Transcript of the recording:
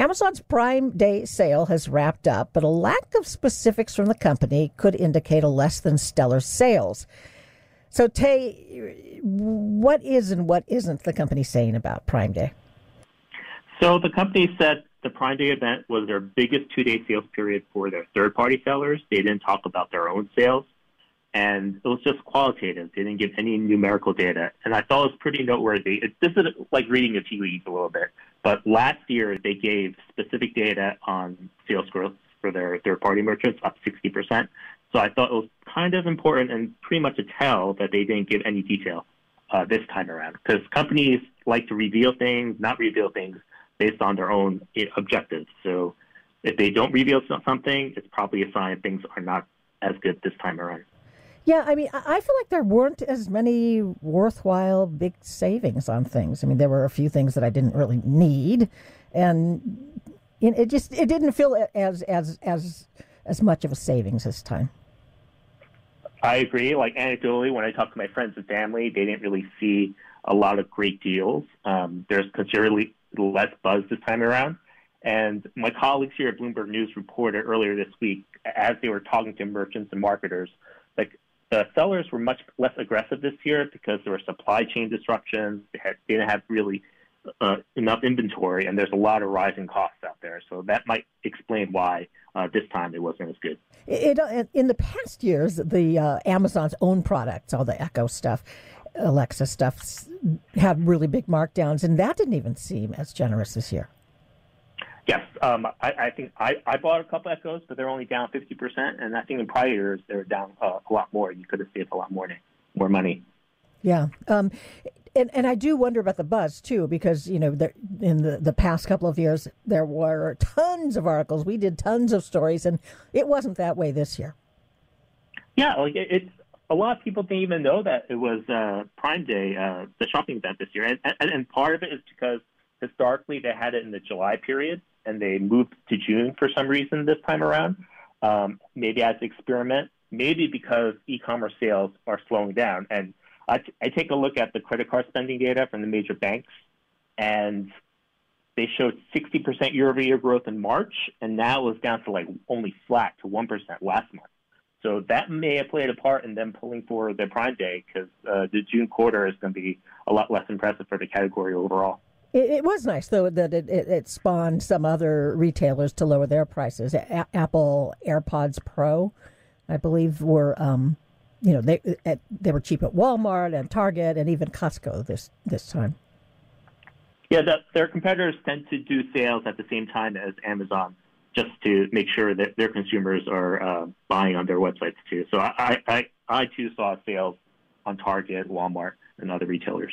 Amazon's Prime Day sale has wrapped up, but a lack of specifics from the company could indicate a less than stellar sales. So, Tay, what is and what isn't the company saying about Prime Day? So, the company said the Prime Day event was their biggest two day sales period for their third party sellers. They didn't talk about their own sales and it was just qualitative. They didn't give any numerical data, and I thought it was pretty noteworthy. It, this is like reading the tea leaves a little bit, but last year they gave specific data on sales growth for their third-party merchants, up 60%. So I thought it was kind of important and pretty much a tell that they didn't give any detail uh, this time around, because companies like to reveal things, not reveal things based on their own eh, objectives. So if they don't reveal something, it's probably a sign things are not as good this time around. Yeah, I mean, I feel like there weren't as many worthwhile big savings on things. I mean, there were a few things that I didn't really need, and it just it didn't feel as as as as much of a savings this time. I agree. Like anecdotally, when I talk to my friends and family, they didn't really see a lot of great deals. Um, there's considerably less buzz this time around. And my colleagues here at Bloomberg News reported earlier this week, as they were talking to merchants and marketers, like the sellers were much less aggressive this year because there were supply chain disruptions. They, had, they didn't have really uh, enough inventory, and there's a lot of rising costs out there. So that might explain why uh, this time it wasn't as good. It, it, in the past years, the uh, Amazon's own products, all the Echo stuff, Alexa stuff, had really big markdowns, and that didn't even seem as generous this year. Yes, um, I, I, think I, I, bought a couple Echoes, but they're only down 50%, and I think in prior years they were down uh, a lot more. You could have saved a lot more, more money. Yeah. Um, and, and I do wonder about the buzz too, because you know, there, in the, the past couple of years, there were tons of articles. We did tons of stories, and it wasn't that way this year. Yeah, like it, it's a lot of people didn't even know that it was uh, Prime Day, uh, the shopping event this year, and, and, and part of it is because historically they had it in the July period, and they moved to June for some reason this time around. Um, maybe as an experiment, maybe because e-commerce sales are slowing down. And I, t- I take a look at the credit card spending data from the major banks, and they showed 60% year-over-year growth in March, and now it was down to like only flat to 1% last month. So that may have played a part in them pulling for their Prime Day because uh, the June quarter is going to be a lot less impressive for the category overall. It, it, was nice though that it, it, it, spawned some other retailers to lower their prices. A- Apple AirPods Pro, I believe, were um, you know they at, they were cheap at Walmart and Target and even Costco this this time. Yeah, the, their competitors tend to do sales at the same time as Amazon, just to make sure that their consumers are uh, buying on their websites too. So I, I I too saw sales on Target, Walmart, and other retailers.